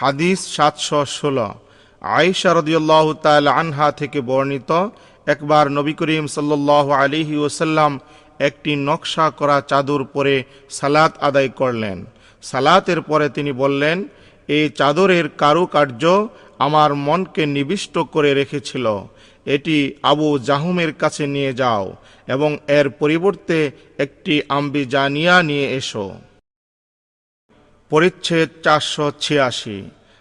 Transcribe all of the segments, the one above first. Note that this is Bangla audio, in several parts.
হাদিস সাতশো ষোলো। আয়েশা রদিয়াল্লাহ তাল আনহা থেকে বর্ণিত, একবার নবী করিম সাল্লাহ আলিহি ওসাল্লাম একটি নকশা করা চাদর পরে সালাত আদায় করলেন। সালাতের পরে তিনি বললেন এই চাদরের কারুকার্য আমার মনকে নিবিষ্ট করে রেখেছিল। এটি আবু জাহুমের কাছে নিয়ে যাও এবং এর পরিবর্তে একটি আম্বি জানিয়া নিয়ে এসো। পরিচ্ছেদ চারশো ছিয়াশি।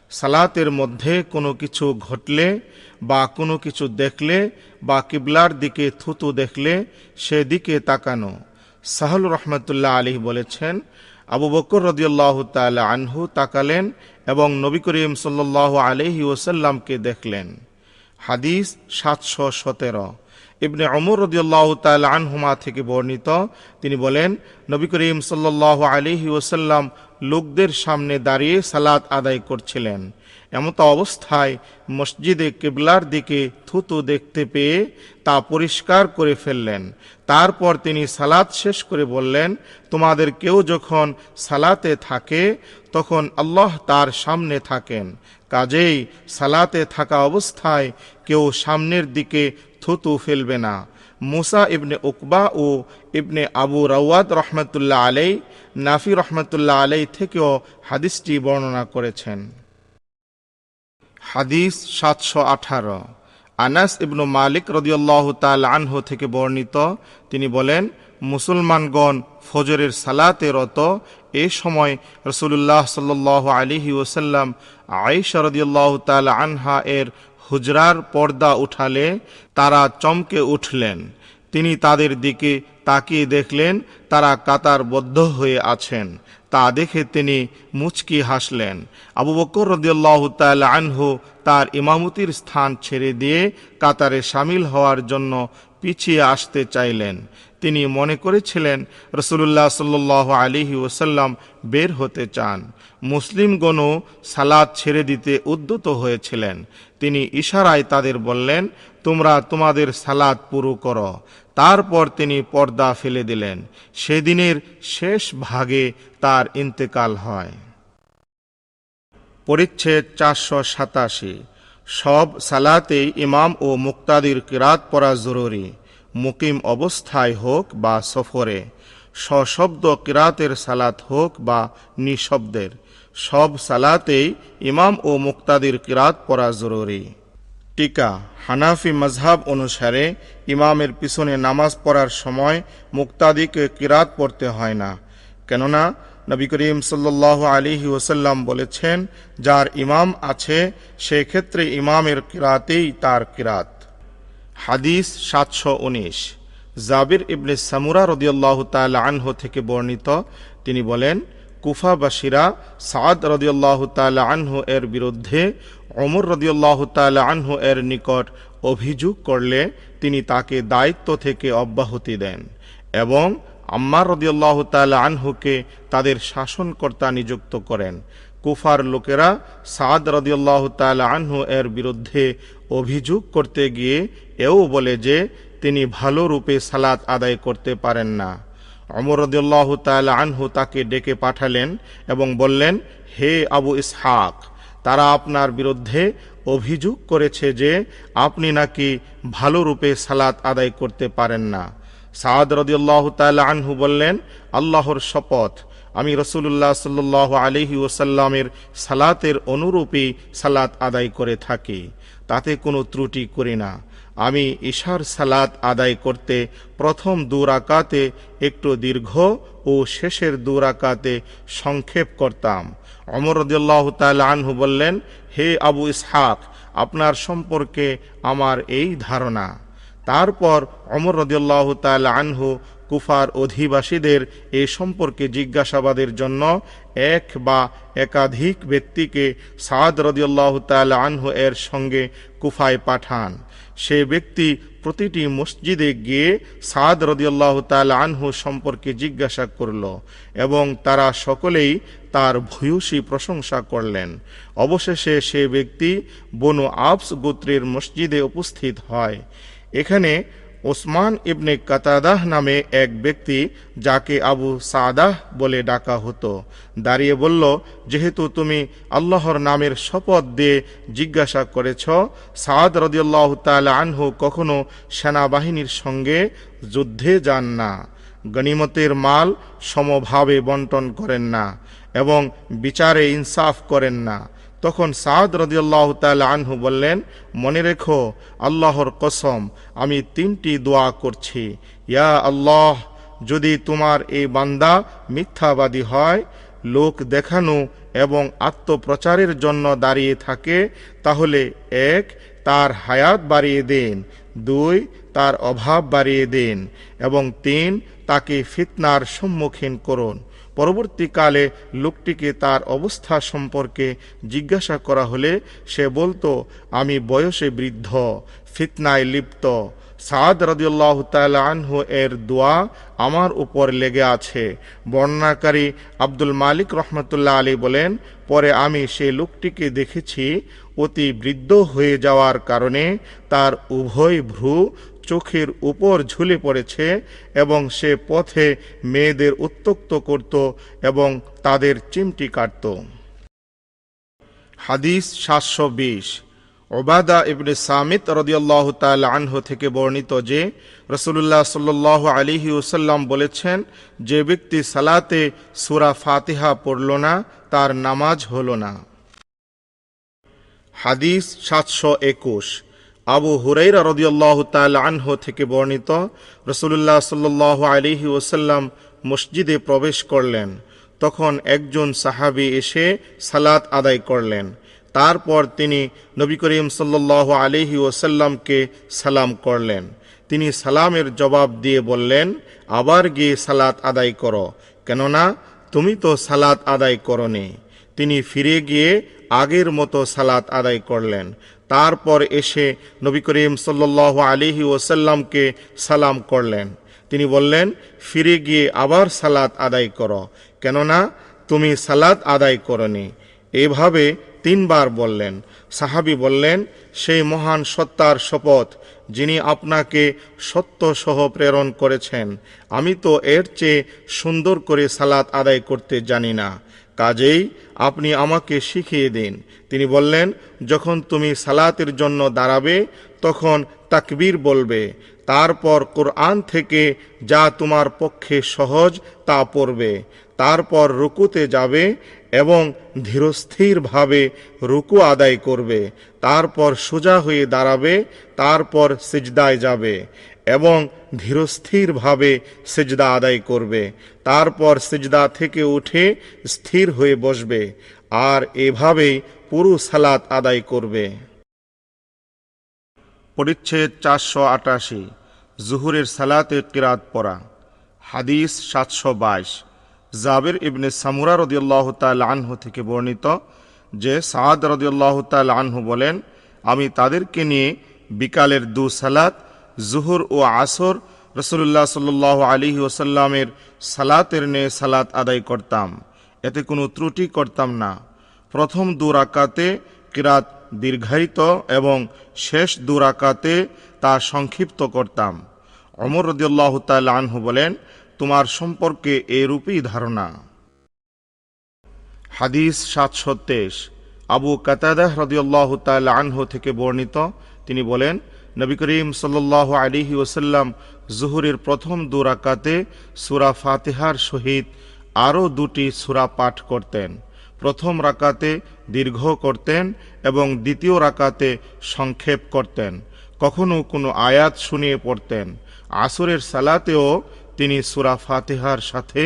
সালাতের মধ্যে কোনো কিছু ঘটলে বা কোনো কিছু দেখলে বা কিবলার দিকে থুতু দেখলে সেদিকে তাকানো। সাহল রহমতুল্লাহ আলী বলেছেন, আবু বকর রদিয়াল্লাহ তাল আনহু তাকালেন এবং নবী করিম সাল্লাহ আলহি ওসাল্লামকে দেখলেন। হাদিস সাতশো সতেরো। ইবনে অমর রদিয়াল্লাহ তাল আনহুমা থেকে বর্ণিত, তিনি বলেন, নবী করিম সাল্লাহ আলিহি ওসাল্লাম লোকদের সামনে দাঁড়িয়ে সালাত আদায় করছিলেন। এমত অবস্থায় মসজিদে কেবলার দিকে থুতু দেখতে পেয়ে তা পরিষ্কার করে ফেললেন। তারপর তিনি সালাত শেষ করে বললেন, তোমাদের কেউ যখন সালাতে থাকে, তখন আল্লাহ তার সামনে থাকেন। কাজেই সালাতে থাকা অবস্থায় কেউ সামনের দিকে থুতু ফেলবে না। মুসা ইবনে উকবা ও ইবনে আবু রাওয়াদ রহমতুল্লাহ আলাই নাফি রহমতুল্লাহ আলাই থেকেও হাদিসটি বর্ণনা করেছেন। হাদিস সাতশো আঠারো। আনাস ইবনু মালিক রদিয়াল্লাহ তাল আনহু থেকে বর্ণিত, তিনি বলেন, মুসলমানগণ ফজরের সালাতে রত, এ সময় রসুল্লাহ সাল্লাহ আলিহি ওসাল্লাম আয়েশা রদিয়াল্লাহ তাল আনহা এর হুজরার পর্দা উঠালে তারা চমকে উঠলেন। তিনি তাদের দিকে তাকিয়ে দেখলেন, তারা কাতারবদ্ধ হয়ে আছেন। তা দেখে তিনি মুচকি হাসলেন। আবু বকর রদিয়াল্লাহ আনহু তার ইমামতির স্থান ছেড়ে দিয়ে কাতারে সামিল হওয়ার জন্য পিছিয়ে আসতে চাইলেন। তিনি মনে করেছিলেন রসুল্লাহ সাল্লাহ আলিহি ওসাল্লাম বের হতে চান। মুসলিমগণও সালাদ ছেড়ে দিতে উদ্যত হয়েছিলেন। তিনি ইশারায় তাদের বললেন, তোমরা তোমাদের সালাদ পুরো করো। তারপর তিনি পর্দা ফেলে দিলেন। সেদিনের শেষ ভাগে তার ইন্তেকাল হয়। পরিচ্ছেদ চারশো সাতাশি। সব সালাতেই ইমাম ও মুক্তাদির কিরাত পড়া জরুরি। মুকিম অবস্থায় হোক বা সফরে। সশব্দ কিরাতের সালাত হোক বা নিঃশব্দের। সব সালাতেই ইমাম ও মুক্তাদির কিরাত পড়া জরুরি। টিকা। হানাফি মজহাব অনুসারে ইমামের পিছনে নামাজ পড়ার সময় মুক্তাদিকে কিরাত পড়তে হয় না। কেননা, নবী করিম সাল্লাহ আলিহি ওসাল্লাম বলেছেন, যার ইমাম আছে, সেক্ষেত্রে ইমামের কিরাতেই তার কিরাত। হাদিস সাতশো উনিশ। জাবির ইবনে সামুরা রদিয়াল্লাহ তাল আনহু থেকে বর্ণিত। তিনি বলেন কুফাবাসীরা সাদ রদিয়াল্লাহ তাল আনহু এর বিরুদ্ধে অমর রদিয়াল্লাহ তাল আনহু এর নিকট অভিযোগ করলে তিনি তাকে দায়িত্ব থেকে অব্যাহতি দেন এবং আম্মার রদিয়াল্লাহ তাল আনহুকে তাদের শাসনকর্তা নিযুক্ত করেন। কুফার লোকেরা সাদ রদিয়াল্লাহ তাল আনহু এর বিরুদ্ধে অভিযোগ করতে গিয়ে এও বলে যে, তিনি ভালো রূপে সালাত আদায় করতে পারেন না। অমর রদিয়াল্লাহ তাল আনহু তাকে ডেকে পাঠালেন এবং বললেন, হে আবু ইসহাক, তারা আপনার বিরুদ্ধে অভিযোগ করেছে যে আপনি নাকি ভালো রূপে সালাত আদায় করতে পারেন না। সাদ রদিয়াল্লাহ তাল আনহু বললেন, আল্লাহর শপথ, আমি রসুল্লাহ সাল্লাহ আলহি ওসাল্লামের সালাতের অনুরূপী সালাত আদায় করে থাকি, তাতে কোনো ত্রুটি করি না। আমি ঈশার সালাত আদায় করতে প্রথম দুরাকাতে একটু দীর্ঘ ও শেষের দুরাকাতে সংক্ষেপ করতাম। অমর রদিয়াল্লাহ তাল আনহু বললেন, হে আবু ইসহাক, আপনার সম্পর্কে আমার এই ধারণা। তারপর অমর রদিয়াল্লাহ তাল আনহু কুফার অধিবাসীদের এ সম্পর্কে জিজ্ঞাসাবাদের জন্য এক বা একাধিক ব্যক্তিকে সাদ রদিয়াল্লাহ তাল আনহু এর সঙ্গে কুফায় পাঠান। সে ব্যক্তি প্রতিটি মসজিদে গিয়ে সাদ রদিয়াল্লাহ তাল আনহু সম্পর্কে জিজ্ঞাসা করল এবং তারা সকলেই তার ভূয়সী প্রশংসা করলেন। অবশেষে সে ব্যক্তি বনু আবস গোত্রের মসজিদে উপস্থিত হয়। এখানে ওসমান ইবনে কাতাদাহ নামে এক ব্যক্তি যাকে আবু সাদাহ বলে ডাকা হতো। দাঁড়িয়ে বলল, যেহেতু তুমি আল্লাহর নামের শপথ দিয়ে জিজ্ঞাসা করেছ, সাদ রদিয়াল্লাহ তাল আনহু কখনো সেনাবাহিনীর সঙ্গে যুদ্ধে যান না। গনিমতের মাল সমভাবে বন্টন করেন না এবং বিচারে ইনসাফ করেন না। তখন সাদ রদিয়াল্লাহ তাল আনহু বললেন, মনে রেখো, আল্লাহর কসম, আমি তিনটি দোয়া করছি। ইয়া আল্লাহ, যদি তোমার এই বান্দা মিথ্যাবাদী হয়, লোক দেখানো এবং আত্মপ্রচারের জন্য দাঁড়িয়ে থাকে, তাহলে এক, তার হায়াত বাড়িয়ে দিন, দুই, তার অভাব বাড়িয়ে দিন, এবং তিন, তাকে ফিতনার সম্মুখীন করুন। পরবর্তীকালে লোকটিকে তার অবস্থা সম্পর্কে জিজ্ঞাসা করা হলে সে বলতো, আমি বয়সে বৃদ্ধ, ফিতনায় লিপ্ত। সাদ রদিউল্লাহ আনহু এর দোয়া আমার উপর লেগে আছে। বর্ণনাকারী আব্দুল মালিক রহমতুল্লাহ আলী বলেন, পরে আমি সেই লোকটিকে দেখেছি অতি বৃদ্ধ হয়ে যাওয়ার কারণে তার উভয় ভ্রু চোখের উপর ঝুলে পড়েছে এবং সে পথে মেয়েদের উত্তক্ত করত এবং তাদের চিমটি কাটত। হাদিস সাতশো বিশ। ওবাদা ইবনে সামিত রদিয়াল্লাহ তাল আনহু থেকে বর্ণিত যে রসুল্লাহ সাল্লাহ আলিহি ওসাল্লাম বলেছেন, যে ব্যক্তি সালাতে সুরা ফাতিহা পড়ল না, তার নামাজ হল না। হাদিস সাতশো একুশ। আবু হুরাইরা রদিয়াল্লাহ তাল আনহু থেকে বর্ণিত রসুল্লাহ সাল্লাহ আলিহি ওসাল্লাম মসজিদে প্রবেশ করলেন। তখন একজন সাহাবি এসে সালাত আদায় করলেন। তারপর তিনি নবী করিম সাল্লাহ আলিহি ওসাল্লামকে সালাম করলেন। তিনি সালামের জবাব দিয়ে বললেন, আবার গিয়ে সালাত আদায় করো। কেননা তুমি তো সালাত আদায় করনি। তিনি ফিরে গিয়ে আগের মতো সালাত আদায় করলেন। তারপর এসে নবী করিম সাল্লাহ আলিহি ওসাল্লামকে সালাম করলেন। তিনি বললেন, ফিরে গিয়ে আবার সালাত আদায় করো। কেননা তুমি সালাত আদায় করনি। এভাবে তিনবার বললেন। সাহাবি বললেন, সেই মহান সত্তার শপথ যিনি আপনাকে সত্য সহ প্রেরণ করেছেন, আমি তো এর চেয়ে সুন্দর করে সালাত আদায় করতে জানি না। কাজেই আপনি আমাকে শিখিয়ে দিন। তিনি বললেন, যখন তুমি সালাতের জন্য দাঁড়াবে, তখন তাকবীর বলবে। তারপর কোরআন থেকে যা তোমার পক্ষে সহজ তা পড়বে। তারপর রুকুতে যাবে এবং ধীরস্থিরভাবে রুকু আদায় করবে। তারপর সোজা হয়ে দাঁড়াবে, তারপর সিজদায় যাবে এবং ধীরস্থিরভাবে সেজদা আদায় করবে। তারপর সেজদা থেকে উঠে স্থির হয়ে বসবে আর এভাবেই পুরো সালাত আদায় করবে। পরিচ্ছেদ চারশো আটাশি, জুহুরের সালাতে কিরাত পড়া, হাদিস সাতশো বাইশ। জাবির ইবনে সামুরা রদিয়াল্লাহ তাল আনহু থেকে বর্ণিত যে সাদ রদিয়াল্লাহ তাল আনহু বলেন, আমি তাদেরকে নিয়ে বিকালের দু সালাত জুহুর ও আসর রসুল্লাহ সাল্লাহ আলী ওসাল্লামের সালাতের নে সালাত আদায় করতাম। এতে কোনো ত্রুটি করতাম না। প্রথম দু রাকাতে কিরাত দীর্ঘায়িত এবং শেষ দু রাকাতে তা সংক্ষিপ্ত করতাম। অমর রদিয়াল্লাহ তাল আনহু বলেন, তোমার সম্পর্কে এরূপই ধারণা। হাদিস সাতশো তেইশ। আবু কাতাদাহ রদিয়াল্লাহ তাল আনহু থেকে বর্ণিত। তিনি বলেন নবী করিম সাল্লাহ আলিহি ওসাল্লাম জুহুরের প্রথম দু রাকাতে সুরা ফাতেহার সহিত আরও দুটি সুরা পাঠ করতেন। প্রথম রাকাতে দীর্ঘ করতেন এবং দ্বিতীয় রাকাতে সংক্ষেপ করতেন। কখনো কোনো আয়াত শুনিয়ে পড়তেন। আসরের সালাতেও তিনি সুরা ফাতেহার সাথে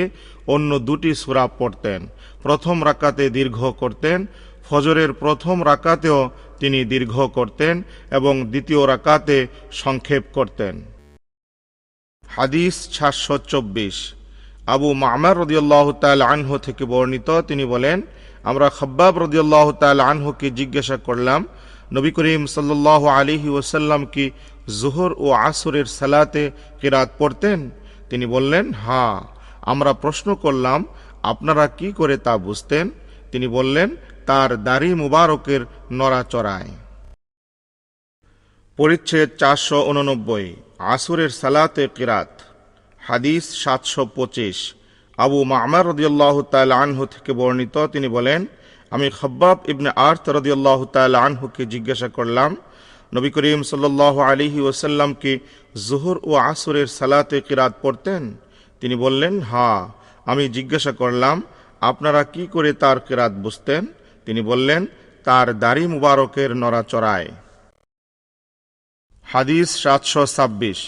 অন্য দুটি সুরা পড়তেন। প্রথম রাকাতে দীর্ঘ করতেন, ফজরের প্রথম রাকাতেও তিনি দীর্ঘ করতেন এবং দ্বিতীয় রাকাতে সংক্ষেপ করতেন। হাদিস সাতশো চব্বিশ। আবু মামার রদিয়াল্লাহ তাল আনহু থেকে বর্ণিত, তিনি বলেন, আমরা খব্বাব রদিয়াল্লাহ তাল আনহুকে জিজ্ঞাসা করলাম, নবী করিম সাল্লাহ আলিহি ওসাল্লাম কি জোহর ও আসরের সালাতে কিরাত পড়তেন? তিনি বললেন হ্যাঁ। আমরা প্রশ্ন করলাম, আপনারা কি করে তা বুঝতেন? তিনি বললেন তার দাড়ি মুবারকের নড়াচড়ায়। পরিচ্ছেদ চারশো উননব্বই, আসুরের সালাতে কিরাত, হাদিস সাতশো পঁচিশ। আবু মামার রদিয়াল্লাহ তাল আনহু থেকে বর্ণিত, তিনি বলেন, আমি খব্বাব ইবনে আর্থ রদিয়াল্লাহ তাল আনহুকে জিজ্ঞাসা করলাম, নবী করিম সাল্লাহ আলিহি ওসাল্লাম কি জুহুর ও আসুরের সালাতে কিরাত পড়তেন? তিনি বললেন, হা। আমি জিজ্ঞাসা করলাম, আপনারা কি করে তার কেরাত বুঝতেন? তিনি বললেন, তার দাড়ি মুবারকের নড়াচড়ায়। হাদিস সাতশো ছাব্বিশ।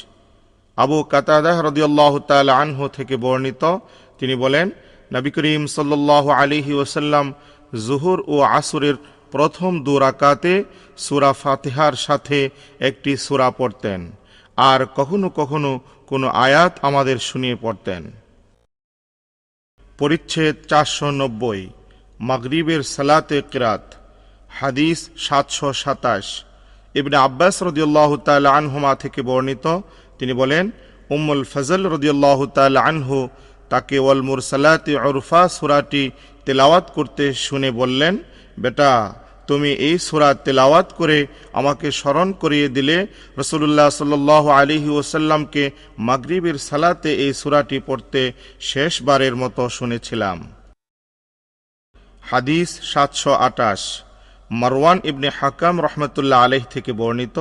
আবু কাতাদাহ রদিয়াল্লাহ তাল আনহু থেকে বর্ণিত, তিনি বলেন, নবী করিম সাল্লাহ আলিহি ওসাল্লাম জুহুর ও আসুরের প্রথম দু রাকাতে সুরা ফাতিহার সাথে একটি সুরা পড়তেন, আর কখনো কখনো কোনো আয়াত আমাদের শুনিয়ে পড়তেন। পরিচ্ছেদ চারশো নব্বই। মাগরিবের সালাতে কিরাত। হাদিস সাতশো সাতাশ। ইবনে আব্বাস রদিয়াল্লাহ তাল আনহুমা থেকে বর্ণিত, তিনি বলেন, উম্মুল ফজল রদিয়াল্লাহ তাল আনহু তাকে ওয়াল মুরসালাতি অরফা সুরাটি তেলাওয়াত করতে শুনে বললেন, বেটা, তুমি এই সুরা তেলাওয়াত করে আমাকে স্মরণ করিয়ে দিলে রসুল্লাহ সাল আলিহি ওসাল্লামকে মাগরিবের সালাতে এই সুরাটি পড়তে শেষবারের মতো শুনেছিলাম। হাদিস সাতশো আটাশ। মারওয়ান ইবনে হাকাম রহমতুল্লাহ আলহ থেকে বর্ণিত।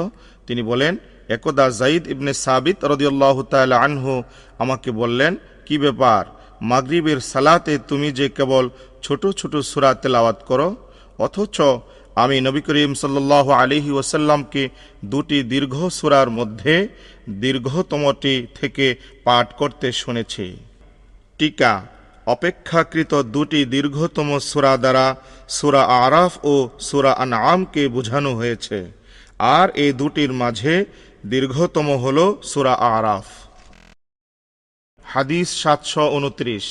তিনি বলেন, একদা জাইদ ইবনে সাবিত রদিয়াল্লাহ তাল আনহু আমাকে বললেন, কি ব্যাপার? মাগরিবের সালাতে তুমি যে কেবল ছোট ছোট সুরা তেলাওয়াত করো, অথচ আমি নবী করিম সাল্লাহ আলিহি ওসাল্লামকে দুটি দীর্ঘ সুরার মধ্যে দীর্ঘতমটি থেকে পাঠ করতে শুনেছি। টিকা অপেক্ষাকৃত দুটি দীর্ঘতম সুরা দ্বারা সুরা আরাফ ও সুরা আনআমকে বোঝানো হয়েছে। আর এই দুটির মাঝে দীর্ঘতম হল সুরা আরাফ। হাদিস সাতশো উনত্রিশ।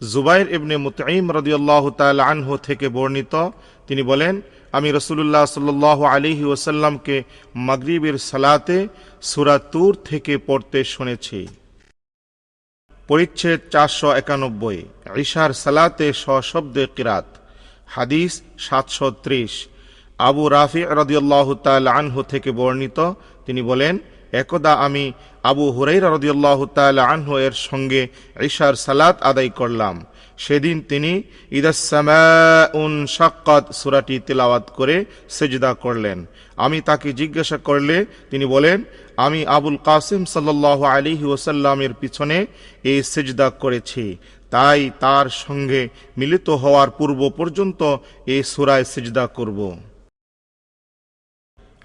জুবাইর ইবনে মুতাইম রদিয়াল্লাহ আনহু থেকে বর্ণিত, তিনি বলেন, আমি রসুল্লাহ সাল আলিহি ওসাল্লামকে মাগরিবের সালাতে সুরা তুর থেকে পড়তে শুনেছি। পরিচ্ছেদ চারশো একানব্বই, ঈশার সালাতে সশব্দে কিরাত, হাদিস সাতশো ত্রিশ। আবু রাফি রদিউল্লাহ তাল আনহু থেকে বর্ণিত, তিনি বলেন একদা আমি আবু হুরাইরা রদিয়াল্লাহ তাল আনহু এর সঙ্গে ঈশার সালাত আদায় করলাম। সেদিন তিনি শাক্কাত সুরাটি তেলাওয়াত করে সেজদা করলেন। আমি তাকে জিজ্ঞাসা করলে তিনি বলেন, আমি আবুল কাসিম সাল্লাহ আলী ওসাল্লামের পিছনে এই সেজদা করেছি। তাই তার সঙ্গে মিলিত হওয়ার পূর্ব পর্যন্ত এই সুরায় সেজদা করব।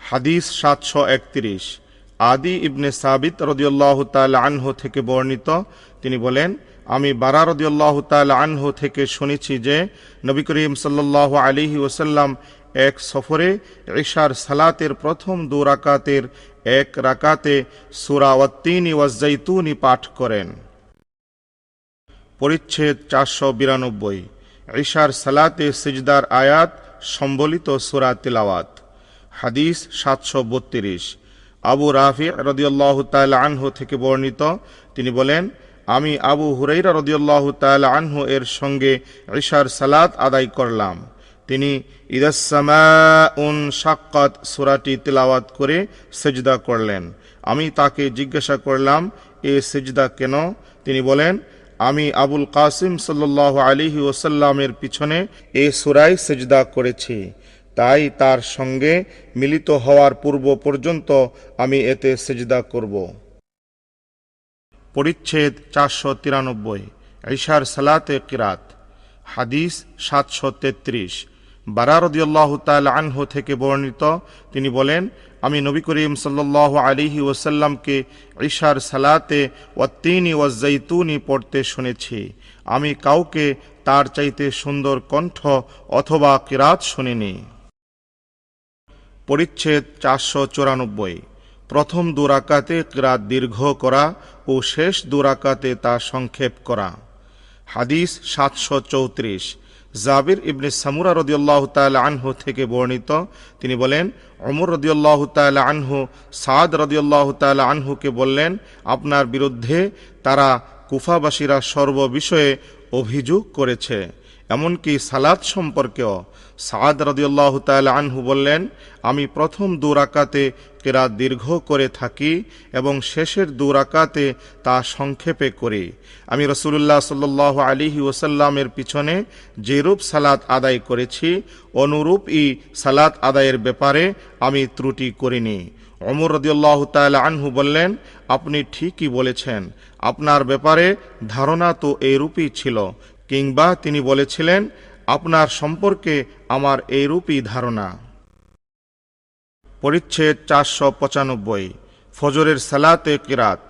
হাদিস সাতশো একত্রিশ। আদি ইবনে সাবিত রদিয়াল্লাহ তাল আনহু থেকে বর্ণিত। তিনি বলেন, আমি বারা রদিয়াল্লাহ তাল আনহু থেকে শুনেছি যে, নবী করিম সাল্লাহ আলিহি ওসাল্লাম এক সফরে ঈশার সালাতের প্রথম দু রাকাতের এক রাকাতে সুরা ওয়াত্তিনি ওয়াজ্জাইতুনি পাঠ করেন। পরিচ্ছেদ চারশো বিরানব্বই। ঈশার সালাতে সিজদার আয়াত সম্বলিত সুরা তিলাওয়াত। হাদিস সাতশো বত্রিশ। আবু রাফি রদিয়াল্লাহ তাল আনহু থেকে বর্ণিত। তিনি বলেন, আমি আবু হুরাইরা রদিয়াল্লাহ তাল আনহু এর সঙ্গে ঈশার সালাত আদায় করলাম। তিনি ইদাসমাউন সাক্কাত সুরাটি তিলাওয়াত করে সেজদা করলেন। আমি তাকে জিজ্ঞাসা করলাম, এ সেজদা কেন? তিনি বলেন, আমি আবুল কাসিম সাল্লাহ আলিহি ওসাল্লামের পিছনে এ সুরাই সেজদা করেছি। তাই তার সঙ্গে মিলিত হওয়ার পূর্ব পর্যন্ত আমি এতে সেজদা করব। পরিচ্ছেদ চারশো তিরানব্বই, ঈশার সালাতে কিরাত, হাদিস সাতশো তেত্রিশ। বারারদিয়াল্লাহ তাল আনহু থেকে বর্ণিত, তিনি বলেন, আমি নবী করিম সাল্লাহ আলিহি ওসাল্লামকে ঈশার সালাতে ওয়াত্তিনি ওয়াজ্জাইতুনি পড়তে শুনেছি। আমি কাউকে তার চাইতে সুন্দর কণ্ঠ অথবা কিরাত শুনিনি। পরিচ্ছেদ চারশো চুরানব্বই। প্রথম দুরাকাতে কিরাত দীর্ঘ করা ও শেষ দুরাকাতে তা সংক্ষেপ করা। হাদিস সাতশো চৌত্রিশ। জাবির ইবনে সামুরা রদিউল্লাহ তাল আনহু থেকে বর্ণিত। তিনি বলেন অমর রদিয়াল্লাহ তাল আনহু, সাদ রদিউল্লাহ তাল আনহুকে বললেন, আপনার বিরুদ্ধে তারা কুফাবাসীরা সর্ববিষয়ে অভিযোগ করেছে। এমনকি সালাদ সম্পর্কেও। সাদ রদিয়াল্লাহ তাল আনহু বললেন, আমি প্রথম দু রাকাতে কেরাত দীর্ঘ করে থাকি এবং শেষের দু রাকাতে তা সংক্ষেপে করি। আমি রসুল্লাহ সাল্লাহ আলিহি ওসাল্লামের পিছনে যেরূপ সালাত আদায় করেছি অনুরূপ ই সালাত আদায়ের ব্যাপারে আমি ত্রুটি করিনি। অমর রদিয়াল্লাহ তাল আনহু বললেন, আপনি ঠিকই বলেছেন, আপনার ব্যাপারে ধারণা তো এইরূপই ছিল, কিংবা তিনি বলেছিলেন আপনার সম্পর্কে আমার এইরূপই ধারণা। পরিচ্ছেদ চারশো পঁচানব্বই, ফজরের সালাতে কিরাত।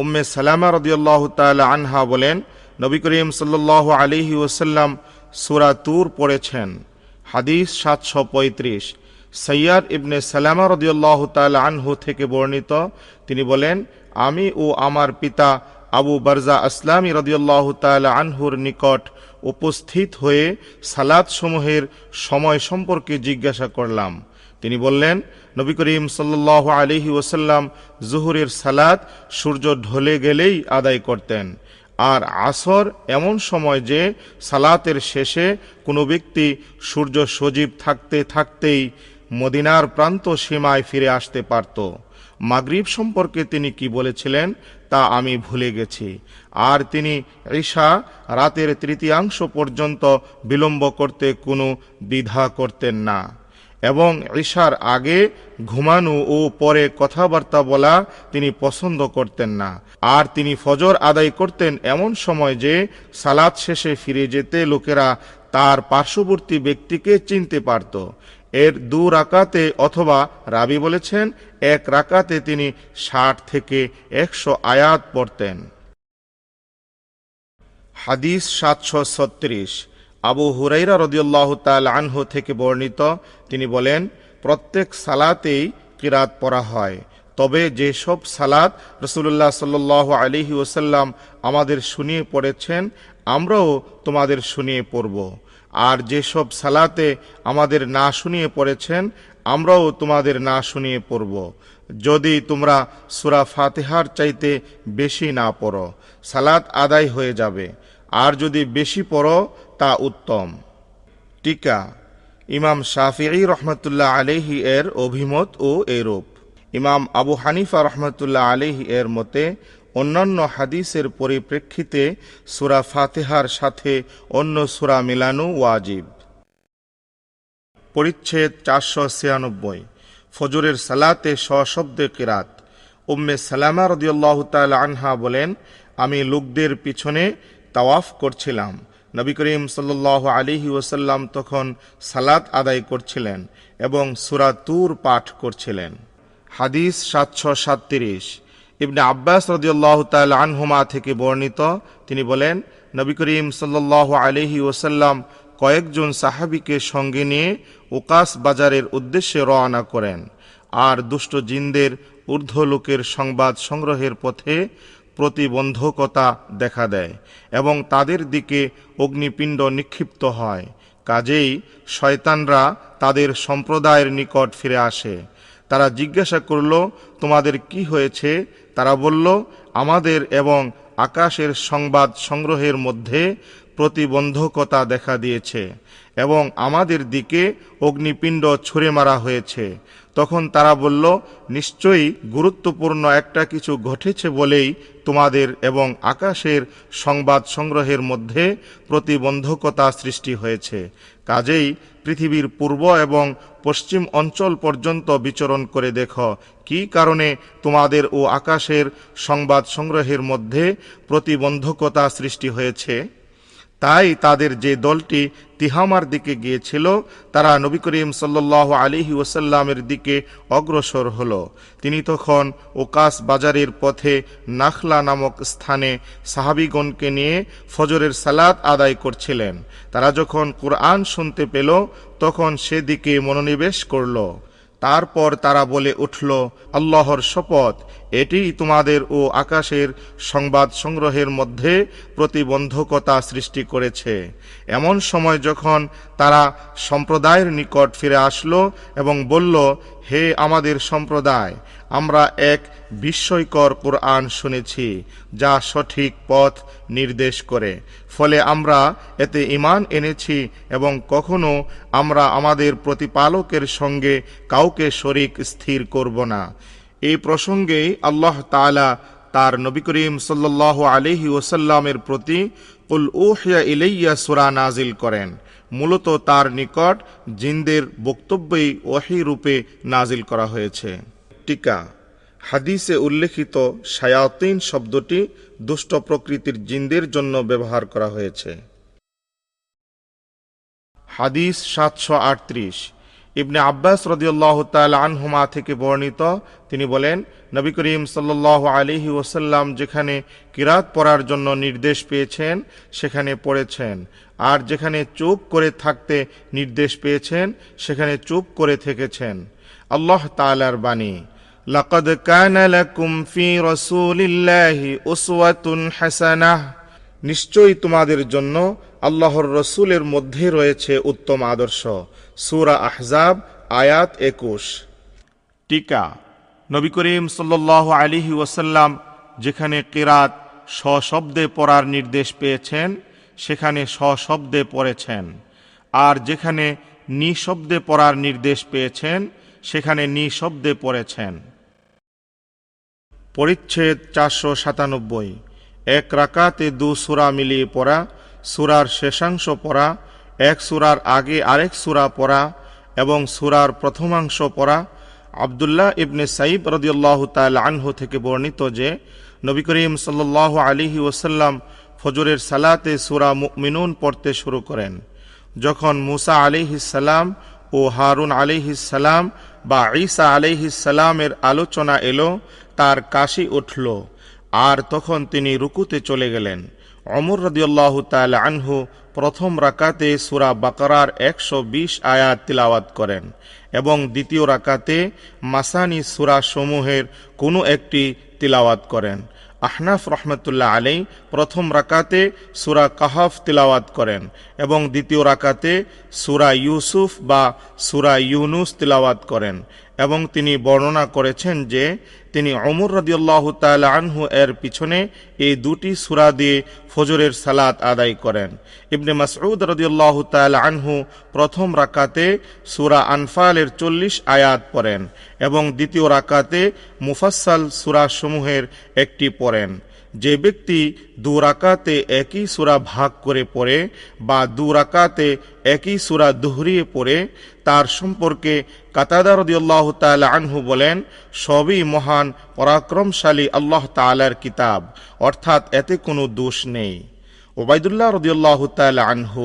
উম্মে সালামা রদিয়াল্লাহ তাল আনহা বলেন, নবী করিম সাল্লাহ আলিহি ওসাল্লাম সুরা তুর পড়েছেন। হাদিস সাতশো পঁয়ত্রিশ, সৈয়াদ ইবনে সালামা রদিয়াল্লাহ তাল আনহু থেকে বর্ণিত। তিনি বলেন, আমি ও আমার পিতা আবু বারজা আসলামী রদিয়াল্লাহ তাল আনহুর নিকট উপস্থিত হয়ে সালাদ সমূহের সময় সম্পর্কে জিজ্ঞাসা করলাম। তিনি বললেন, নবী করিম সাল্লাহ আলিহি ওসাল্লাম জুহুরের সালাদ সূর্য ঢলে গেলেই আদায় করতেন। আর আসর এমন সময় যে সালাতের শেষে কোনো ব্যক্তি সূর্য সজীব থাকতে থাকতেই মদিনার প্রান্ত সীমায় ফিরে আসতে পারত। মাগরিব সম্পর্কে তিনি কি বলেছিলেন, তা আমি ভুলে গেছি। আর তিনি ঈশা রাতের তৃতীয়াংশ পর্যন্ত বিলম্ব করতে কোনো দ্বিধা করতেন না। এবং ঈশার আগে ঘুমানো ও পরে কথাবার্তা বলা তিনি পছন্দ করতেন না। আর তিনি ফজর আদায় করতেন এমন সময় যে সালাদ শেষে ফিরে যেতে লোকেরা তার পার্শ্ববর্তী ব্যক্তিকে চিনতে পারত। এর দু রাকাতে অথবা রাবি বলেছেন, এক রাকাতে তিনি ষাট থেকে একশো আয়াত পড়তেন। হাদিস সাতশো ছত্রিশ। আবু হুরাইরা রদিউল্লাহ তাল আনহু থেকে বর্ণিত, তিনি বলেন, প্রত্যেক সালাতেই কিরাত পড়া হয়, তবে যেসব সালাত রসুল্লাহ সাল্লাহ আলিহি ওসাল্লাম আমাদের শুনিয়ে পড়েছেন, আমরাও তোমাদের শুনিয়ে পড়ব। আর যেসব সালাতে আমাদের না শুনিয়ে পড়েছেন, আমরাও তোমাদের না শুনিয়ে পড়ব। যদি তোমরা সুরা ফাতেহার চাইতে বেশি না পড়ো, সালাত আদায় হয়ে যাবে। আর যদি বেশি পড়ো, তা উত্তম। টিকা। ইমাম শাফিঈ রহমতুল্লাহ আলিহি এর অভিমত ও এরূপ। ইমাম আবু হানিফা রহমতুল্লাহ আলিহি এর মতে অন্যান্য হাদিসের পরিপ্রেক্ষিতে সুরা ফাতেহার সাথে অন্য সুরা মিলানো ওয়াজিব। পরিচ্ছেদ চারশো ছিয়ানব্বই। ফজরের সালাতে সশব্দে কিরাত। উম্মে সালামা রদিয়াল্লাহ তাল আনহা বলেন, আমি লোকদের পিছনে তাওয়াফ করছিলাম। নবী করিম সাল্লাহ আলিহি ওসাল্লাম তখন সালাত আদায় করছিলেন এবং সুরা তুর পাঠ করছিলেন। হাদিস সাতশো সাতত্রিশ। ইবনে আব্বাস রদিয়াল্লাহ তাল আনহুমা থেকে বর্ণিত। তিনি বলেন, নবী করিম সাল্লাহ আলিহি ওসাল্লাম কয়েকজন সাহাবিকে সঙ্গে নিয়ে ওকাস বাজারের উদ্দেশ্যে রওনা করেন। আর দুষ্ট জিনদের ঊর্ধ্ব লোকের সংবাদ সংগ্রহের পথে প্রতিবন্ধকতা দেখা দেয় এবং তাদের দিকে অগ্নিপিণ্ড নিক্ষিপ্ত হয়। কাজেই শয়তানরা তাদের সম্প্রদায়ের নিকট ফিরে আসে। তারা জিজ্ঞাসা করল তোমাদের কি হয়েছে? তারা বলল আমাদের এবং আকাশের সংবাদ সংগ্রহের মধ্যে প্রতিবন্ধকতা দেখা দিয়েছে এবং আমাদের দিকে অগ্নিপিণ্ড ছুঁড়ে মারা হয়েছে। তখন তারা বলল, নিশ্চয়ই গুরুত্বপূর্ণ একটা কিছু ঘটেছে বলেই তোমাদের এবং আকাশের সংবাদ সংগ্রহের মধ্যে প্রতিবন্ধকতা সৃষ্টি হয়েছে। কাজেই পৃথিবীর পূর্ব এবং পশ্চিম অঞ্চল পর্যন্ত বিচরণ করে দেখো, কি কারণে তোমাদের ও আকাশের সংবাদ সংগ্রহের মধ্যে প্রতিবন্ধকতা সৃষ্টি হয়েছে? তাই তাদের যে দলটি তিহামার দিকে গিয়েছিল, তারা নবী করিম সাল্লাহ আলিহি ওসাল্লামের দিকে অগ্রসর হল। তিনি তখন ওকাস বাজারের পথে নাখলা নামক স্থানে সাহাবিগণকে নিয়ে ফজরের সালাত আদায় করছিলেন। তারা যখন কোরআন শুনতে পেল, তখন সেদিকে মনোনিবেশ করল। তারপর তারা বলে উঠল, আল্লাহর শপথ এটি তোমাদের ও আকাশের সংবাদ সংগ্রহের মধ্যে প্রতিবন্ধকতা সৃষ্টি করেছে। এমন সময় যখন তারা সম্প্রদায়ের নিকট ফিরে আসলো এবং বলল, হে আমাদের সম্প্রদায়, আমরা এক বিস্ময়কর কোরআন শুনেছি, যা সঠিক পথ নির্দেশ করে। ফলে আমরা এতে ইমান এনেছি এবং কখনো আমরা আমাদের প্রতিপালকের সঙ্গে কাউকে শরিক স্থির করব না। এই প্রসঙ্গেই আল্লাহ তালা তার নবী করিম সাল্লাহ আলহি ওসাল্লামের প্রতি কুল উহিয়া ইলাইয়া সুরা নাজিল করেন। মূলত তার নিকট জিনদের বক্তব্যই ওহি রূপে নাজিল করা হয়েছে। টিকা। হাদিসে উল্লেখিত শায়াতিন শব্দটি দুষ্ট প্রকৃতির জিনদের জন্য ব্যবহার করা হয়েছে। হাদিস সাতশো আটত্রিশ। ইবনে আব্বাস রদিউল্লাহ তাল আনহুমা থেকে বর্ণিত তিনি বলেন নবী করিম সাল্লাহ আলিহি ওসাল্লাম যেখানে কিরাত পড়ার জন্য নির্দেশ পেয়েছেন সেখানে পড়েছেন আর যেখানে চুপ করে থাকতে নির্দেশ পেয়েছেন সেখানে চুপ করে থেকেছেন আল্লাহ তালার বাণী لقد كان لكم في رسول الله أسوة حسنة নিশ্চয়ই তোমাদের জন্য আল্লাহর রসুলের মধ্যে রয়েছে উত্তম আদর্শ। সুরা আহজাব, আয়াত একুশ। টিকা। নবী করিম সাল্লাহ আলিহি ওয়াসাল্লাম যেখানে কিরাত সশব্দে পড়ার নির্দেশ পেয়েছেন, সেখানে সশব্দে পড়েছেন। আর যেখানে নিঃশব্দে পড়ার নির্দেশ পেয়েছেন, সেখানে নিঃশব্দে পড়েছেন। পরিচ্ছেদ চারশো সাতানব্বই। এক রাকাতে দু সুরা মিলিয়ে পড়া, সুরার শেষাংশ পড়া, এক সুরার আগে আরেক সুরা পড়া এবং সুরার প্রথমাংশ পড়া। আবদুল্লাহ ইবনে সাইব রদিউল্লাহ তাল আনহু থেকে বর্ণিত যে, নবী করিম সাল্লাহ আলিহি ওসাল্লাম ফজরের সালাতে সুরা মুমিনুন পড়তে শুরু করেন। যখন মুসা আলিহিসাল্লাম ও হারুন আলিহিসাল্লাম বা ঈসা আলিহিসাল্লামের আলোচনা এলো, তার কাশি উঠল। আর তখন তিনি রুকুতে চলে গেলেন। অমর রদিউল্লাহ তাল আনহু প্রথম রাকাতে সুরা বাকারার একশো বিশ আয়াত তিলাওয়াত করেন এবং দ্বিতীয় রাকাতে মাসানি সুরা সমূহের কোনো একটি তিলাওয়াত করেন। আহনাফ রহমতুল্লাহ আলাই প্রথম রাকাতে সুরা কাহাফ তিলাওয়াত করেন এবং দ্বিতীয় রাকাতে সুরা ইউসুফ বা সুরা ইউনুস তিলাওয়াত করেন। এবং তিনি বর্ণনা করেছেন যে তিনি অমর রদিউল্লাহ তাল আনহু এর পিছনে এই দুটি সুরা দিয়ে ফজরের সালাত আদায় করেন। ইবনে মাসউদ রদিউল্লাহ তাল আনহু প্রথম রাকাতে সুরা আনফালের চল্লিশ আয়াত পড়েন এবং দ্বিতীয় রাকাতে মুফাসাল সুরা সমূহের একটি পড়েন। যে ব্যক্তি দু রাকাতে একই সুরা ভাগ করে পড়ে বা দু রাকাতে একই সুরা দুহরিয়ে পড়ে, তার সম্পর্কে কাতাদার রদিউল্লাহ তাল আনহু বলেন, সবই মহান, পরাক্রমশালী আল্লাহ তালার কিতাব, অর্থাৎ এতে কোনো দোষ নেই। ওবায়দুল্লাহ রদিউল্লাহ তাল আনহু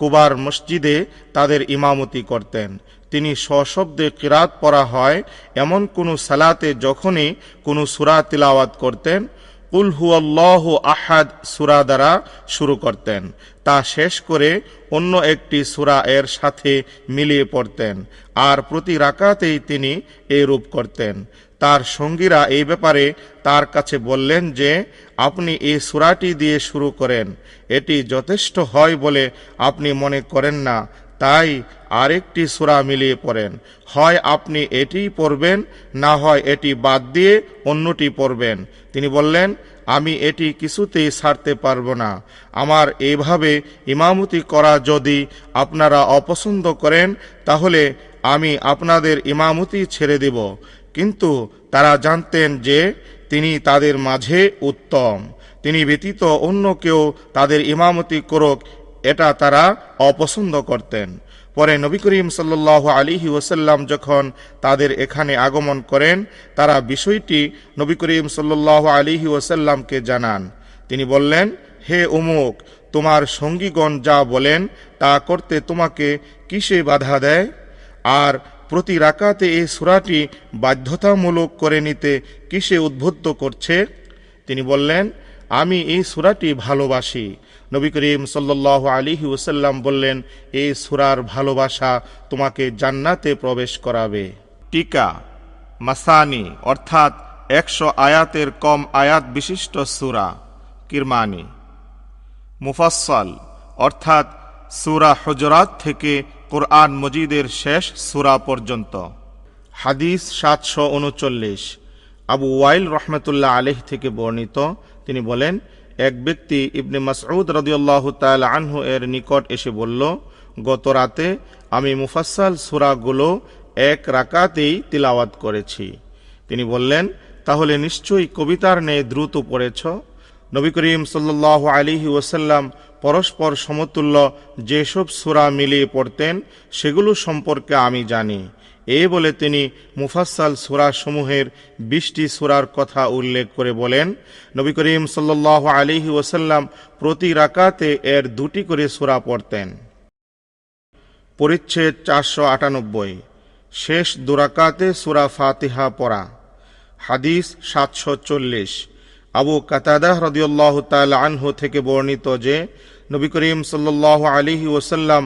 কুবার মসজিদে তাদের ইমামতি করতেন। তিনি সশব্দে কিরাত পড়া হয়, এমন কোনো সালাতে যখনই কোনো সুরা তিলাওয়াত করতেন কুল হুয়াল্লাহ আহাদ সুরা দ্বারা শুরু করতেন। তা শেষ করে অন্য একটি সুরা এর সাথে মিলিয়ে পড়তেন। আর প্রতি রাকাতেই তিনি এই রূপ করতেন। তার সঙ্গীরা এই ব্যাপারে তার কাছে বললেন যে, আপনি এই সুরাটি দিয়ে শুরু করেন। এটি যথেষ্ট হয় বলে আপনি মনে করেন না। তাই আরেকটি সুরা মিলিয়ে পড়েন। হয় আপনি এটি পড়বেন, না হয় এটি বাদ দিয়ে অন্যটি পড়বেন। তিনি বললেন, আমি এটি কিছুতেই ছাড়তে পারব না। আমার এইভাবে ইমামতি করা যদি আপনারা অপছন্দ করেন, তাহলে আমি আপনাদের ইমামতি ছেড়ে দেব। কিন্তু তারা জানতেন যে তিনি তাদের মাঝে উত্তম। তিনি ব্যতীত অন্য কেউ তাদের ইমামতি করুক এটা তারা অপছন্দ করতেন। পরে নবী করিম সাল্লাহ আলিহি ওসাল্লাম যখন তাদের এখানে আগমন করেন, তারা বিষয়টি নবী করিম সাল্লাহ আলিহি ওসাল্লামকে জানান। তিনি বললেন, হে উমুক, তোমার সঙ্গীগণ যা বলেন, তা করতে তোমাকে কিসে বাধা দেয়? আর প্রতি রাকাতে এই সুরাটি বাধ্যতামূলক করে নিতে কিসে উদ্বুদ্ধ করছে? তিনি বললেন, আমি এই সুরাটি ভালোবাসি। নবী করিম সাল্লাহ আলিহি ওসাল্লাম বললেন এই সুরার ভালোবাসা তোমাকে জান্নাতে প্রবেশ করাবে। টিকা মাসানি অর্থাৎ একশো আয়াতের কম আয়াত বিশিষ্ট সুরা কিরমানি। মুফাসসাল অর্থাৎ সুরা হজরাত থেকে কোরআন মজিদের শেষ সুরা পর্যন্ত। হাদিস সাতশো উনচল্লিশ। আবু ওয়াইল রহমতুল্লাহ আলেহ থেকে বর্ণিত। তিনি বলেন এক ব্যক্তি ইবনে মাসউদ রদিউল্লাহ তাল আনহু এর নিকট এসে বলল, গত রাতে আমি মুফাসসাল সুরাগুলো এক রাকাতেই তিলাওয়াত করেছি। তিনি বললেন, তাহলে নিশ্চয়ই কবিতার ন্যায় দ্রুত পড়েছ। নবী করিম সাল্লাহ আলিহি ওসাল্লাম পরস্পর সমতুল্য যেসব সুরা মিলিয়ে পড়তেন, সেগুলো সম্পর্কে আমি জানি। এই বলে তিনি মুফাসাল সুরা সমূহের বিশটি সুরার কথা উল্লেখ করে বলেন, নবী করিম সাল্লাহ আলিহি ওসাল্লাম প্রতি রাকাতে এর দুটি করে সুরা পড়তেন। পরিচ্ছেদ চারশো আটানব্বই, শেষ দুরাকাতে সুরা ফাতিহা পড়া। হাদিস সাতশো চল্লিশ, আবু কাতাদাহ রদিউল্লাহ তাল আনহু থেকে বর্ণিত যে, নবী করিম সাল্লাহ আলিহি ওসাল্লাম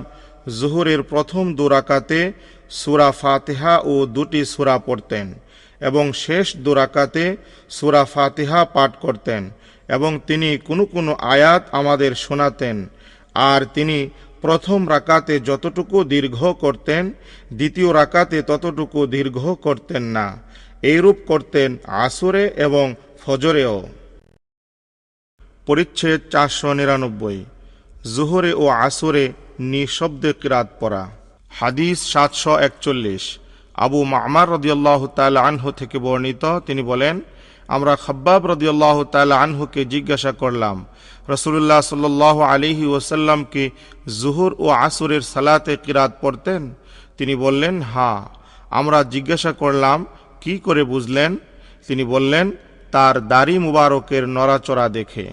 জুহুরের প্রথম দুরাকাতে সুরা ফাতিহা ও দুটি সুরা পড়তেন এবং শেষ দুরাকাতে সুরা ফাতিহা পাঠ করতেন এবং তিনি কোনো কোনো আয়াত আমাদের শোনাতেন। আর তিনি প্রথম রাকাতে যতটুকু দীর্ঘ করতেন, দ্বিতীয় রাকাতে ততটুকু দীর্ঘ করতেন না। এইরূপ করতেন আসরে এবং ফজরেও। পরিচ্ছেদ চারশো নিরানব্বই। জুহরে ও আসরে নিঃশব্দে কিরাত পড়া। হাদিস সাতশো একচল্লিশ। আবু মামার রদিয়াল্লাহ তাল আনহু থেকে বর্ণিত, তিনি বলেন, আমরা খাব্বাব রদিয়াল্লাহ তাল আনহুকে জিজ্ঞাসা করলাম রসুল্লাহ সাল্লাহ আলিহি ওসাল্লামকে জুহুর ও আসুরের সালাতে কিরাত পড়তেন? তিনি বললেন, হা। আমরা জিজ্ঞাসা করলাম, কি করে বুঝলেন? তিনি বললেন, তার দাড়ি মুবারকের নড়াচড়া দেখে।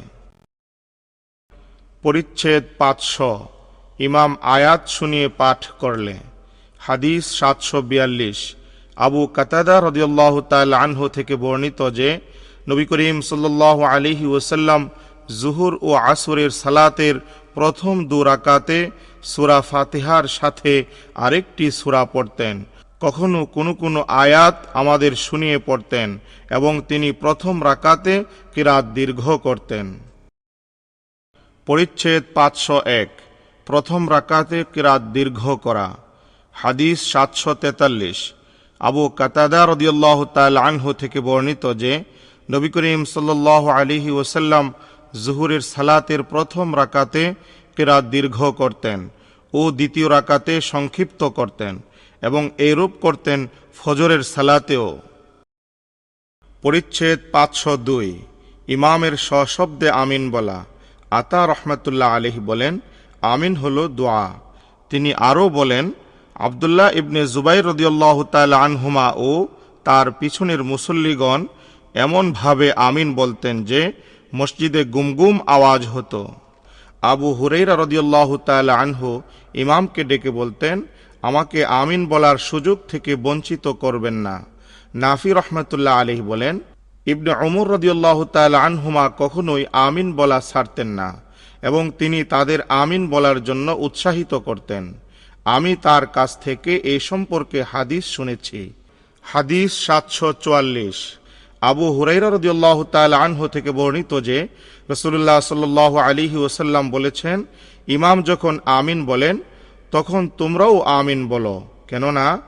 পরিচ্ছেদ পাঁচশো। ইমাম আয়াত শুনিয়ে পাঠ করলে। হাদিস সাতশো বিয়াল্লিশ। আবু কাতাদা রদিয়াল্লাহ তাল আনহু থেকে বর্ণিত যে, নবী করিম সাল্লাহ আলিহি ওসাল্লাম জুহুর ও আসরের সালাতের প্রথম দু রাকাতে সুরা ফাতেহার সাথে আরেকটি সুরা পড়তেন। কখনো কোনো কোনো আয়াত আমাদের শুনিয়ে পড়তেন এবং তিনি প্রথম রাকাতে কিরাত দীর্ঘ করতেন। পরিচ্ছেদ পাঁচশো এক। প্রথম রাকাতে কিরাত দীর্ঘ করা। হাদিস সাতশো তেতাল্লিশ। আবু কাতাদা রদিয়াল্লাহ তাল আনহু থেকে বর্ণিত যে, নবী করিম সাল্লাহ আলিহি ওসাল্লাম জুহুরের সালাতের প্রথম রাকাতে কিরাত দীর্ঘ করতেন ও দ্বিতীয় রাকাতে সংক্ষিপ্ত করতেন এবং এইরূপ করতেন ফজরের সালাতেও। পরিচ্ছেদ পাঁচশো দুই। ইমামের সশব্দে আমিন বলা। আতা রহমতুল্লাহ আলহি বলেন আমিন হল দোয়া। তিনি আরও বলেন, আবদুল্লাহ ইবনে জুবাই রদিয়াল্লাহ তাল আনহুমা ও তার পিছনের মুসল্লিগণ এমনভাবে আমিন বলতেন যে, মসজিদে গুমগুম আওয়াজ হতো। আবু হুরেইরা রদিয়াল্লাহ তাল আনহু ইমামকে ডেকে বলতেন, আমাকে আমিন বলার সুযোগ থেকে বঞ্চিত করবেন না। নাফি রহমতুল্লাহ আলহি বলেন, ইবনে অমর রদিউল্লাহ তাল আনহুমা কখনোই আমিন বলা ছাড়তেন না। এবং তিনি তাদের আমিন বলার জন্য উৎসাহিত করতেন। আমি তার কাছ থেকে এই সম্পর্কে হাদিস শুনেছি। হাদিস সাতশো চুয়াল্লিশ। আবু হুরাইরা রদিউল্লাহ তাল আনহু থেকে বর্ণিত যে রসুল্লাহ সাল্লাহ আলিহি ওসাল্লাম বলেছেন, ইমাম যখন আমিন বলেন, তখন তোমরাও আমিন বলো। কেননা,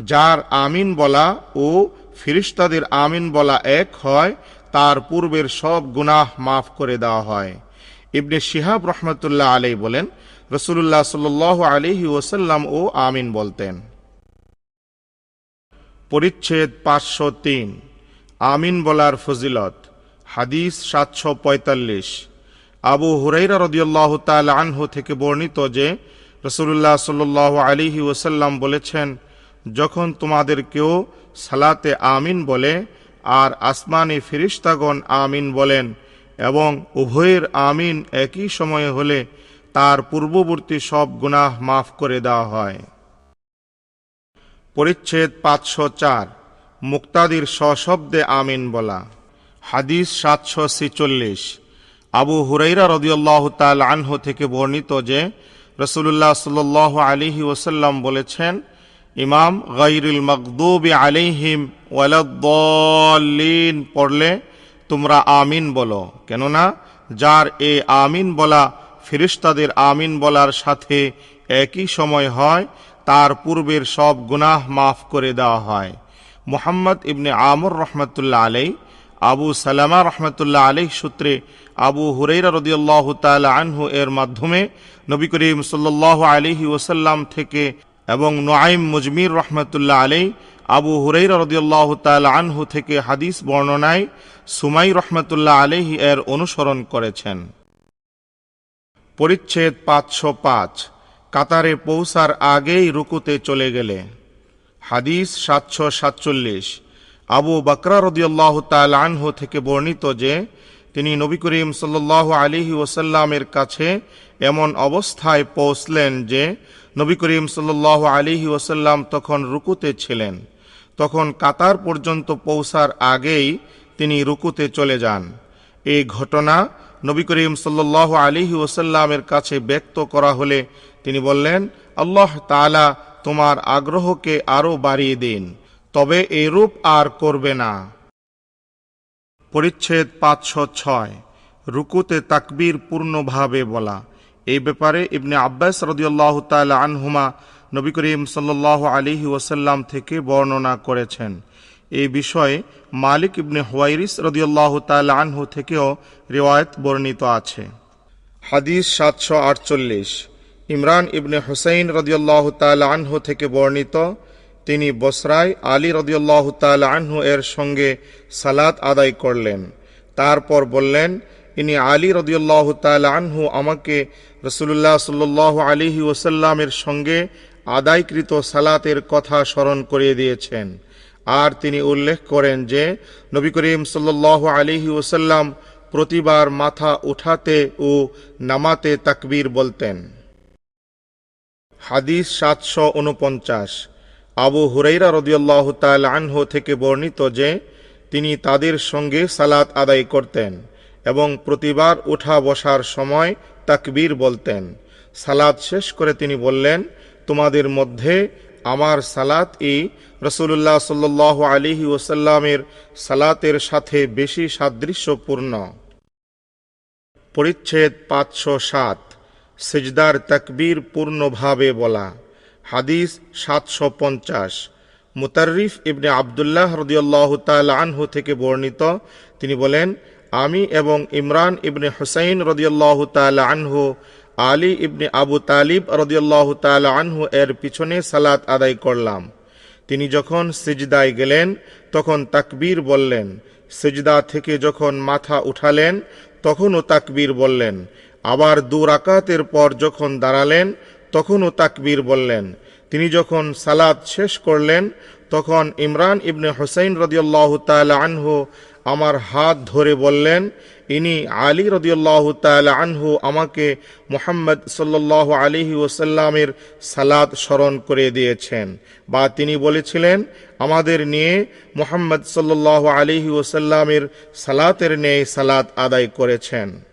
যার আমিন বলা ও ফিরিস্তাদের আমিন বলা এক হয়, তার পূর্বের সব গুনাহ মাফ করে দেওয়া হয়। ইবনে শিহাব রহমতুল্লাহ আলাই বলেন রসুল্লাহ সাল আলিহি ওসাল্লাম ও আমিন বলতেন, পরিচ্ছেদ পাঁচশো তিন, আমিন বলার ফজিলত, হাদিস সাতশো পঁয়তাল্লিশ। আবু হুরাইরা রদিয়াল্লাহ তাল আনহু থেকে বর্ণিত যে রসুল্লাহ সাল্লাহ আলিহি ওসাল্লাম বলেছেন, যখন তোমাদের কেউ সালাতে আমিন বলে, আর আসমানি ফিরিস্তাগণ আমিন বলেন এবং উভয়ের আমিন একই সময়ে হলে তার পূর্ববর্তী সব গুনাহ মাফ করে দেওয়া হয়। পরিচ্ছেদ পাঁচশো চার, মুক্তাদির সশব্দে আমিন বলা। হাদিস সাতশো ছিচল্লিশ, আবু হুরাইরা রদিয়াল্লাহ তাল আনহু থেকে বর্ণিত যে রসুল্লাহ সাল আলিহি ওসাল্লাম বলেছেন, ইমাম গাইরুল মকদুব আলিহিম ওয়ালাদ্দলিন পড়লে তোমরা আমিন বলো। কেননা যার এ আমিন বলা ফিরিস্তাদের আমিন বলার সাথে একই সময় হয়, তার পূর্বের সব গুনাহ মাফ করে দেওয়া হয়। মোহাম্মদ ইবনে আমর রহমতুল্লাহ আলাই আবু সালামা রহমতুল্লাহ আলাই সূত্রে আবু হুরাইরা রদিয়াল্লাহ তাল আনহু এর মাধ্যমে নবী করিম সাল্লাহ আলিহি ওসাল্লাম থেকে এবং নোয়াইম মুজমির রহমতুল্লাহ আলাই আবু হুরাইরা রদিয়াল্লাহ তালা আনহু থেকে হাদিস বর্ণনায় সুমাই রহমতুল্লাহ আলাইহি এর অনুসরণ করেছেন। পরিচ্ছেদ পাঁচশো পাঁচ, কাতারে পৌঁছার আগেই রুকুতে চলে গেলে। হাদিস সাতশো সাতচল্লিশ, আবু বকরা রদিয়াল্লাহ তাল আনহু থেকে বর্ণিত যে, তিনি নবী করিম সাল্লাহ আলিহি ওসাল্লামের কাছে এমন অবস্থায় পৌঁছলেন যে নবী করিম সাল্লাহ আলিহি ওসাল্লাম তখন রুকুতে ছিলেন। তখন কাতার পর্যন্ত পৌঁছার আগেই তিনি রুকুতে চলে যান। এই ঘটনা নবী করিম সাল্লাহ আলিহি ওসাল্লামের কাছে ব্যক্ত করা হলে তিনি বললেন, আল্লাহ তালা তোমার আগ্রহকে আরও বাড়িয়ে দিন, তবে এরূপ আর করবে না। পরিচ্ছেদ পাঁচশো ছয়, রুকুতে তাকবীর পূর্ণভাবে বলা। এই ব্যাপারে ইবনে আব্বাস রদিয়াল্লাহ তালা আনহুমা নবী করিম সাল্লাহ আলিহি ওসাল্লাম থেকে বর্ণনা করেছেন। এই বিষয়ে মালিক ইবনে হুয়াইরিস রদিয়াল্লাহ তালা আনহু থেকেও রেওয়ায়ত বর্ণিত আছে। হাদিস সাতশো আটচল্লিশ। ইমরান ইবনে হুসাইন রদিয়াল্লাহ তালা আনহু থেকে বর্ণিত। তিনি বসরায় আলী রদিয়াল্লাহ তালা আনহু এর সঙ্গে সালাত আদায় করলেন। তারপর বললেন ইনি আলী রদিয়াল্লাহ তালা আনহু আমাকে রসুল্লাহ সাল্লাহ আলিহি ওসাল্লামের সঙ্গে আদায়কৃত সালাতের কথা স্মরণ করিয়ে দিয়েছেন। আর তিনি উল্লেখ করেন যে, নবী করিম সাল্লাহ আলিহি ওসাল্লাম প্রতিবার মাথা উঠাতে ও নামাতে তাকবীর বলতেন। হাদিস সাতশো উনপঞ্চাশ। আবু হুরাইরা রদিয়াল্লাহ তাল আনহু থেকে বর্ণিত যে, তিনি তাদের সঙ্গে সালাত আদায় করতেন। এবং প্রতিবার উঠা বসার সময় তাকবীর বলতেন। সালাত শেষ করে তিনি বললেন, তোমাদের মধ্যে আমার সালাত ই রসুল্লাহ সাল্লাহ আলিহি ওসাল্লামের সালাতের সাথে বেশি সাদৃশ্যপূর্ণ। পরিচ্ছেদ পাঁচশো সাত, সিজদার তাকবীর পূর্ণভাবে বলা। হাদিস সাতশো পঞ্চাশ মুতারিফ ইবনে আবদুল্লাহ রদিয়াল্লাহ তাল আনহু থেকে বর্ণিত। তিনি বলেন আমি এবং ইমরান ইবনে হুসাইন রদিয়াল্লাহ তাল আনহু, আলী ইবনে আবু তালিব রদিয়াল্লাহ তাল আনহু এর পিছনে সালাত আদায় করলাম। তিনি যখন সিজদায় গেলেন, তখন তাকবীর বললেন। সিজদা থেকে যখন মাথা উঠালেন, তখনও তাকবীর বললেন। আবার দু রাকাতের পর যখন দাঁড়ালেন, তখনও তাকবীর বললেন। তিনি যখন সালাদ শেষ করলেন, তখন ইমরান ইবনে হোসাইন রদিয়াল্লাহ তালা আনহু আমার হাত ধরে বললেন, ইনি আলী রদিয়াল্লাহ তালা আনহু আমাকে মোহাম্মদ সাল্লাহ আলিহি ওসাল্লামের সালাদ স্মরণ করে দিয়েছেন। বা তিনি বলেছিলেন, আমাদের নিয়ে মোহাম্মদ সাল্লাহ আলিহি ওসাল্লামের সালাতের ন্যায় সালাত আদায় করেছেন।